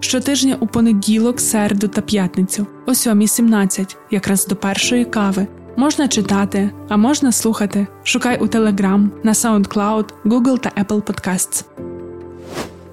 Щотижня у понеділок, середу та п'ятницю, о 7.17, якраз до першої кави. Можна читати, а можна слухати. Шукай у Telegram, на SoundCloud, Google та Apple Podcasts.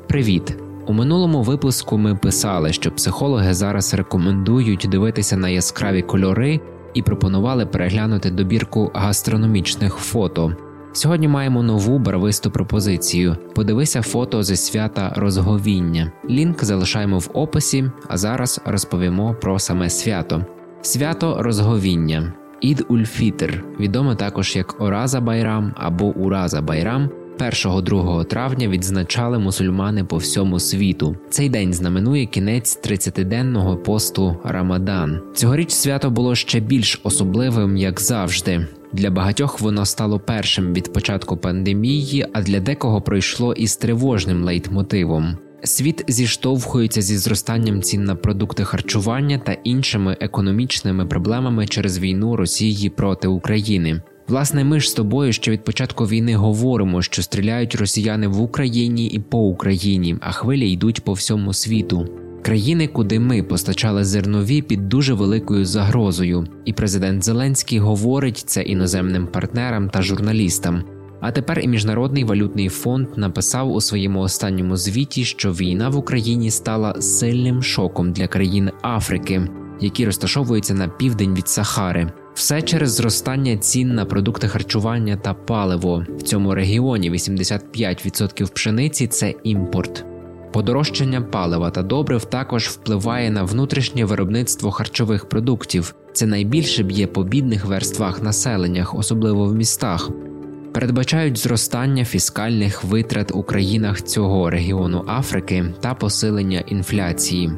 Привіт! У минулому випуску ми писали, що психологи зараз рекомендують дивитися на яскраві кольори і пропонували переглянути добірку гастрономічних фото. Сьогодні маємо нову барвисту пропозицію. Подивися фото зі свята розговіння. Лінк залишаємо в описі, а зараз розповімо про саме свято. Свято розговіння. Ід Ульфітер, відоме також як Ораза Байрам або Ураза Байрам. 1-2 травня відзначали мусульмани по всьому світу. Цей день знаменує кінець 30-денного посту Рамадан. Цьогоріч свято було ще більш особливим, як завжди. Для багатьох воно стало першим від початку пандемії, а для декого пройшло із тривожним лейтмотивом. Світ зіштовхується зі зростанням цін на продукти харчування та іншими економічними проблемами через війну Росії проти України. Власне, ми ж з тобою ще від початку війни говоримо, що стріляють росіяни в Україні і по Україні, а хвилі йдуть по всьому світу. Країни, куди ми постачали зернові під дуже великою загрозою, і президент Зеленський говорить це іноземним партнерам та журналістам. А тепер і міжнародний валютний фонд написав у своєму останньому звіті, що війна в Україні стала сильним шоком для країн Африки, які розташовуються на південь від Сахари. Все через зростання цін на продукти харчування та паливо в цьому регіоні 85% пшениці це імпорт. Подорожчання палива та добрив також впливає на внутрішнє виробництво харчових продуктів. Це найбільше б'є по бідних верствах населення, особливо в містах. Передбачають зростання фіскальних витрат у країнах цього регіону Африки та посилення інфляції.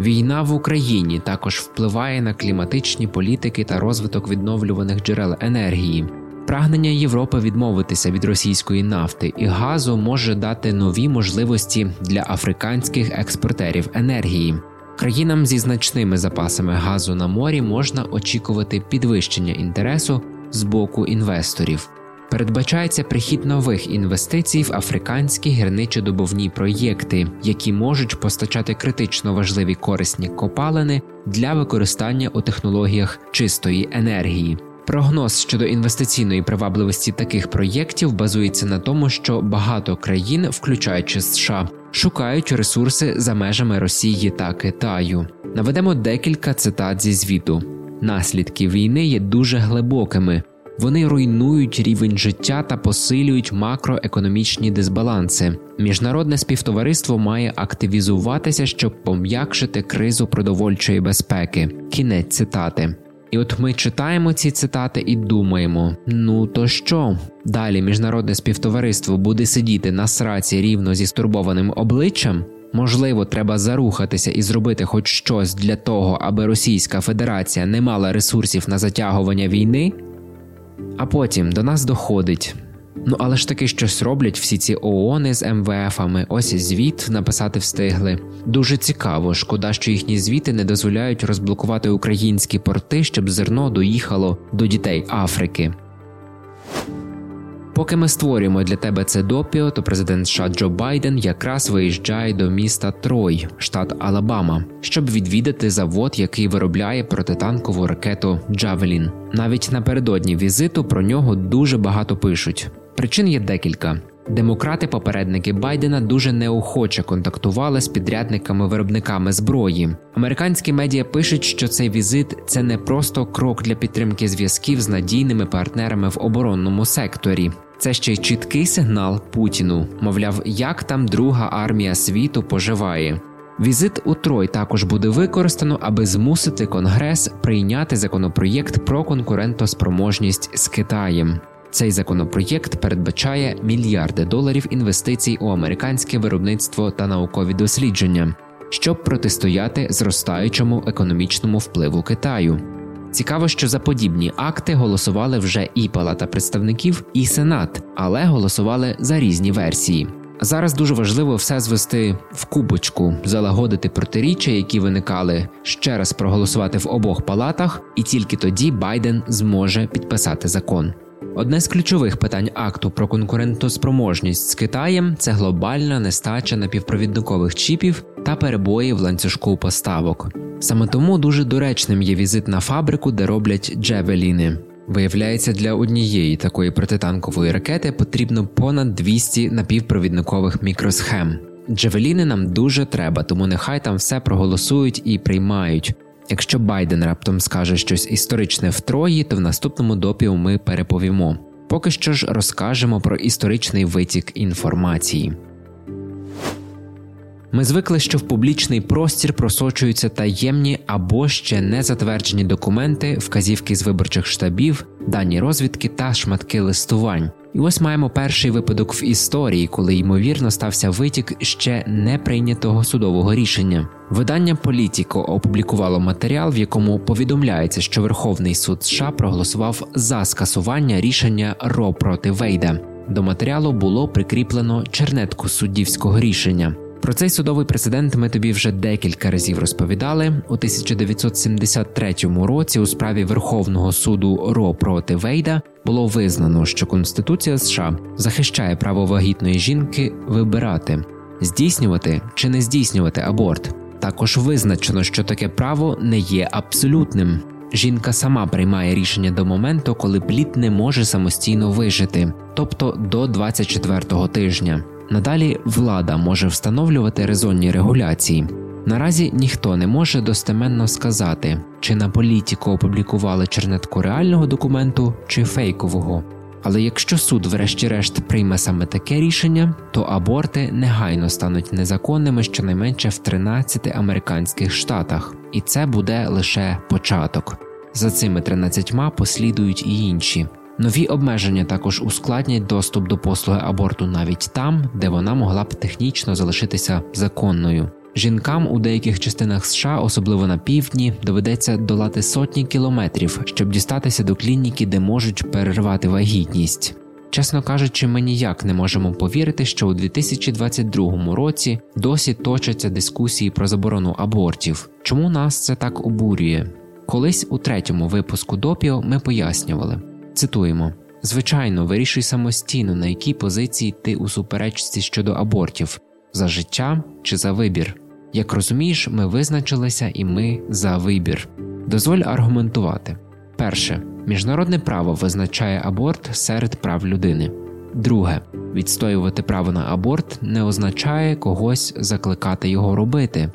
Війна в Україні також впливає на кліматичні політики та розвиток відновлюваних джерел енергії. Прагнення Європи відмовитися від російської нафти і газу може дати нові можливості для африканських експортерів енергії. Країнам зі значними запасами газу на морі можна очікувати підвищення інтересу з боку інвесторів. Передбачається прихід нових інвестицій в африканські гірничодобувні проєкти, які можуть постачати критично важливі корисні копалини для використання у технологіях чистої енергії. Прогноз щодо інвестиційної привабливості таких проєктів базується на тому, що багато країн, включаючи США, шукають ресурси за межами Росії та Китаю. Наведемо декілька цитат зі звіту. Наслідки війни є дуже глибокими. Вони руйнують рівень життя та посилюють макроекономічні дисбаланси. Міжнародне співтовариство має активізуватися, щоб пом'якшити кризу продовольчої безпеки. Кінець цитати. І от ми читаємо ці цитати і думаємо: ну то що? Далі міжнародне співтовариство буде сидіти на сраці рівно зі стурбованим обличчям. Можливо, треба зарухатися і зробити хоч щось для того, аби Російська Федерація не мала ресурсів на затягування війни. А потім до нас доходить. Ну, але ж таки щось роблять всі ці ООНи з МВФами, ось звіт написати встигли. Дуже цікаво, шкода, що їхні звіти не дозволяють розблокувати українські порти, щоб зерно доїхало до дітей Африки. Поки ми створюємо для тебе це допіо, то президент США Джо Байден якраз виїжджає до міста Трой, штат Алабама, щоб відвідати завод, який виробляє протитанкову ракету Джавелін. Навіть напередодні візиту про нього дуже багато пишуть. Причин є декілька. Демократи-попередники Байдена дуже неохоче контактували з підрядниками-виробниками зброї. Американські медіа пишуть, що цей візит це не просто крок для підтримки зв'язків з надійними партнерами в оборонному секторі. Це ще й чіткий сигнал Путіну. Мовляв, як там друга армія світу поживає. Візит у Трой також буде використано, аби змусити Конгрес прийняти законопроєкт про конкурентоспроможність з Китаєм. Цей законопроєкт передбачає мільярди доларів інвестицій у американське виробництво та наукові дослідження, щоб протистояти зростаючому економічному впливу Китаю. Цікаво, що за подібні акти голосували вже і Палата представників, і Сенат, але голосували за різні версії. Зараз дуже важливо все звести в кубочку, залагодити протиріччя, які виникали, ще раз проголосувати в обох палатах, і тільки тоді Байден зможе підписати закон. Одне з ключових питань акту про конкурентоспроможність з Китаєм це глобальна нестача напівпровідникових чіпів та перебої в ланцюжку поставок. Саме тому дуже доречним є візит на фабрику, де роблять джевеліни. Виявляється, для однієї такої протитанкової ракети потрібно понад 200 напівпровідникових мікросхем. Джевеліни нам дуже треба, тому нехай там все проголосують і приймають. Якщо Байден раптом скаже щось історичне в Трої, то в наступному допіу ми переповімо. Поки що ж розкажемо про історичний витік інформації. Ми звикли, що в публічний простір просочуються таємні або ще не затверджені документи, вказівки з виборчих штабів, дані розвідки та шматки листувань. І ось маємо перший випадок в історії, коли ймовірно стався витік ще не прийнятого судового рішення. Видання Політіко опублікувало матеріал, в якому повідомляється, що Верховний суд США проголосував за скасування рішення Ро проти Вейда. До матеріалу було прикріплено чернетку суддівського рішення. Про цей судовий прецедент ми тобі вже декілька разів розповідали. У 1973 році у справі Верховного суду Ро проти Вейда було визнано, що Конституція США захищає право вагітної жінки вибирати, здійснювати чи не здійснювати аборт. Також визначено, що таке право не є абсолютним. Жінка сама приймає рішення до моменту, коли плід не може самостійно вижити, тобто до 24-го тижня. Надалі влада може встановлювати резонні регуляції. Наразі ніхто не може достеменно сказати, чи на політику опублікували чернетку реального документу чи фейкового. Але якщо суд, врешті-решт, прийме саме таке рішення, то аборти негайно стануть незаконними щонайменше в 13 американських штатах, і це буде лише початок. За цими 13 послідують і інші. Нові обмеження також ускладнять доступ до послуги аборту навіть там, де вона могла б технічно залишитися законною. Жінкам у деяких частинах США, особливо на півдні, доведеться долати сотні кілометрів, щоб дістатися до клініки, де можуть перервати вагітність. Чесно кажучи, ми ніяк не можемо повірити, що у 2022 році досі точаться дискусії про заборону абортів. Чому нас це так обурює? Колись у третьому випуску допіо ми пояснювали. Цитуємо: звичайно, вирішуй самостійно, на якій позиції ти у суперечці щодо абортів за життя чи за вибір. Як розумієш, ми визначилися і ми за вибір. Дозволь аргументувати. Перше, міжнародне право визначає аборт серед прав людини. Друге, відстоювати право на аборт не означає когось закликати його робити.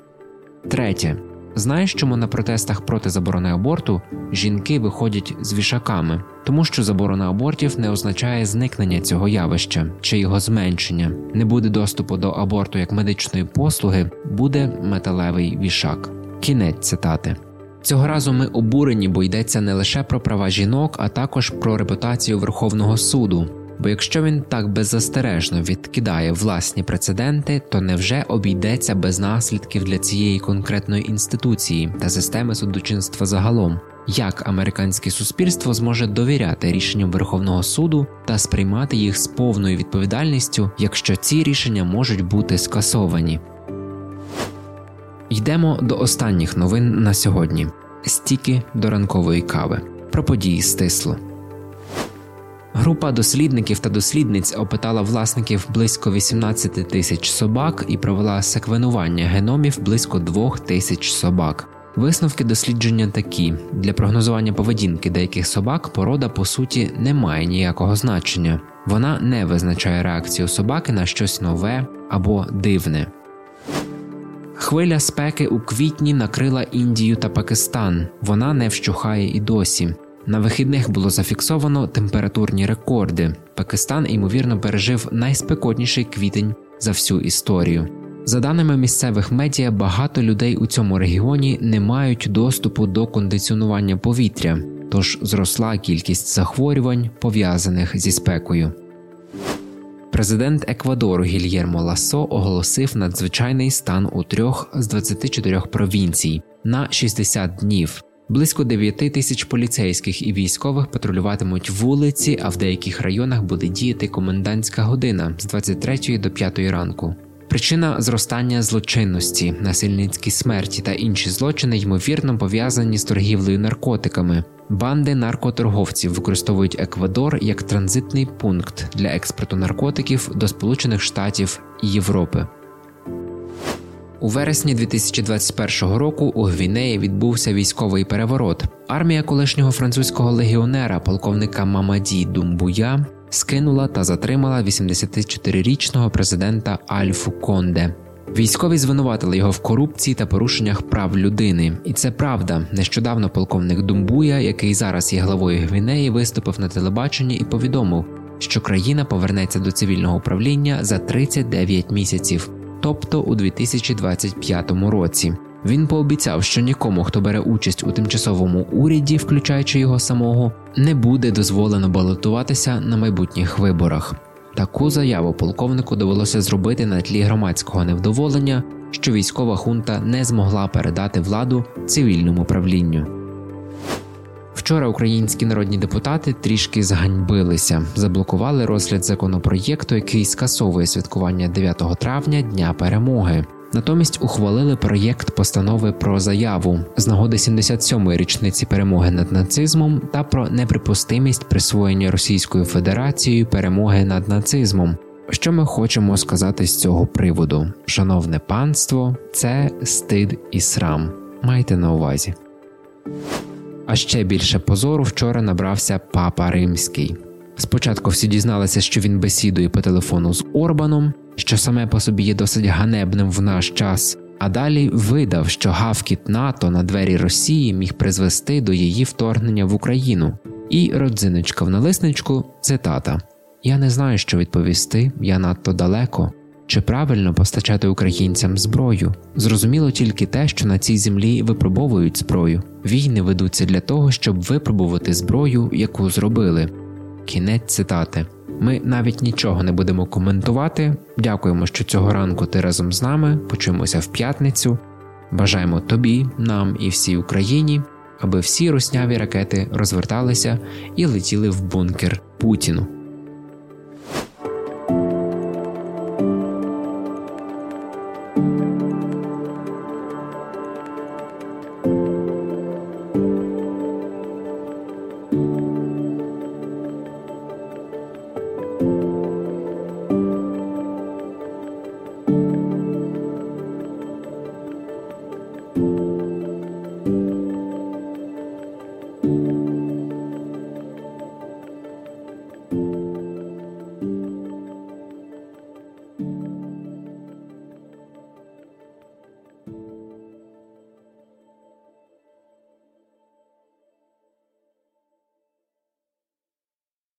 Третє, Знаєш, чому на протестах проти заборони аборту жінки виходять з вішаками, тому що заборона абортів не означає зникнення цього явища чи його зменшення. Не буде доступу до аборту як медичної послуги, буде металевий вішак. Кінець цитати. Цього разу ми обурені, бо йдеться не лише про права жінок, а також про репутацію Верховного суду. Бо якщо він так беззастережно відкидає власні прецеденти, то невже обійдеться без наслідків для цієї конкретної інституції та системи судочинства загалом? Як американське суспільство зможе довіряти рішенням Верховного суду та сприймати їх з повною відповідальністю, якщо ці рішення можуть бути скасовані? Йдемо до останніх новин на сьогодні: стіки до ранкової кави про події стисло. Група дослідників та дослідниць опитала власників близько 18 тисяч собак і провела секвенування геномів близько 2 тисяч собак. Висновки дослідження такі: для прогнозування поведінки деяких собак порода по суті не має ніякого значення. Вона не визначає реакцію собаки на щось нове або дивне. Хвиля спеки у квітні накрила Індію та Пакистан. Вона не вщухає і досі. На вихідних було зафіксовано температурні рекорди. Пакистан, ймовірно, пережив найспекотніший квітень за всю історію. За даними місцевих медіа, багато людей у цьому регіоні не мають доступу до кондиціонування повітря, тож зросла кількість захворювань, пов'язаних зі спекою. Президент Еквадору Гільєрмо Ласо оголосив надзвичайний стан у трьох з 24 провінцій на 60 днів. Близько 9 тисяч поліцейських і військових патрулюватимуть вулиці, а в деяких районах буде діяти комендантська година з 23 до 5 ранку. Причина зростання злочинності, насильницькі смерті та інші злочини ймовірно пов'язані з торгівлею наркотиками. Банди наркоторговців використовують Еквадор як транзитний пункт для експорту наркотиків до Сполучених Штатів і Європи. У вересні 2021 року у Гвінеї відбувся військовий переворот. Армія колишнього французького легіонера, полковника Мамаді Думбуя, скинула та затримала 84-річного президента Альфу Конде. Військові звинуватили його в корупції та порушеннях прав людини, і це правда. Нещодавно полковник Думбуя, який зараз є главою Гвінеї, виступив на телебаченні і повідомив, що країна повернеться до цивільного управління за 39 місяців, тобто у 2025 році. Він пообіцяв, що нікому, хто бере участь у тимчасовому уряді, включаючи його самого, не буде дозволено балотуватися на майбутніх виборах. Таку заяву полковнику довелося зробити на тлі громадського невдоволення, що військова хунта не змогла передати владу цивільному правлінню. Вчора українські народні депутати трішки зганьбилися, заблокували розгляд законопроєкту, який скасовує святкування 9 травня Дня Перемоги. Натомість ухвалили проєкт постанови про заяву з нагоди 77-ї річниці перемоги над нацизмом та про неприпустимість присвоєння Російською Федерацією перемоги над нацизмом. Що ми хочемо сказати з цього приводу? Шановне панство, це стид і срам. Майте на увазі. А ще більше позору вчора набрався папа римський. Спочатку всі дізналися, що він бесідує по телефону з Орбаном, що саме по собі є досить ганебним в наш час, а далі видав, що гавкіт НАТО на двері Росії міг призвести до її вторгнення в Україну. І родзиночка в налисничку цитата: Я не знаю, що відповісти, я надто далеко. Чи правильно постачати українцям зброю? Зрозуміло тільки те, що на цій землі випробовують зброю. Війни ведуться для того, щоб випробувати зброю, яку зробили. Кінець цитати. Ми навіть нічого не будемо коментувати. Дякуємо, що цього ранку ти разом з нами. Почуємося в п'ятницю. Бажаємо тобі, нам і всій Україні, аби всі русняві ракети розверталися і летіли в бункер Путіну.